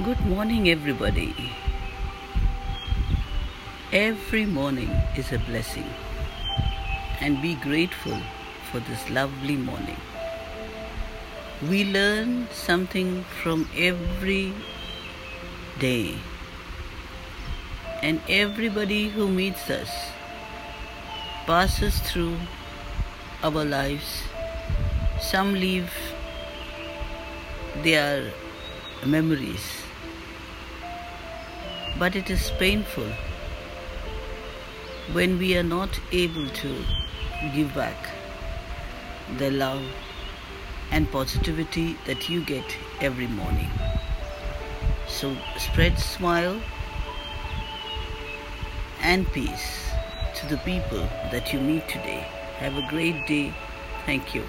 Good morning, everybody. Every morning is a blessing, and be grateful for this lovely morning. We learn something from every day, and everybody who meets us passes through our lives. Some leave their memories, but it is painful when we are not able to give back the love and positivity that you get every morning. So spread smile and peace to the people that you meet today. Have a great day. Thank you.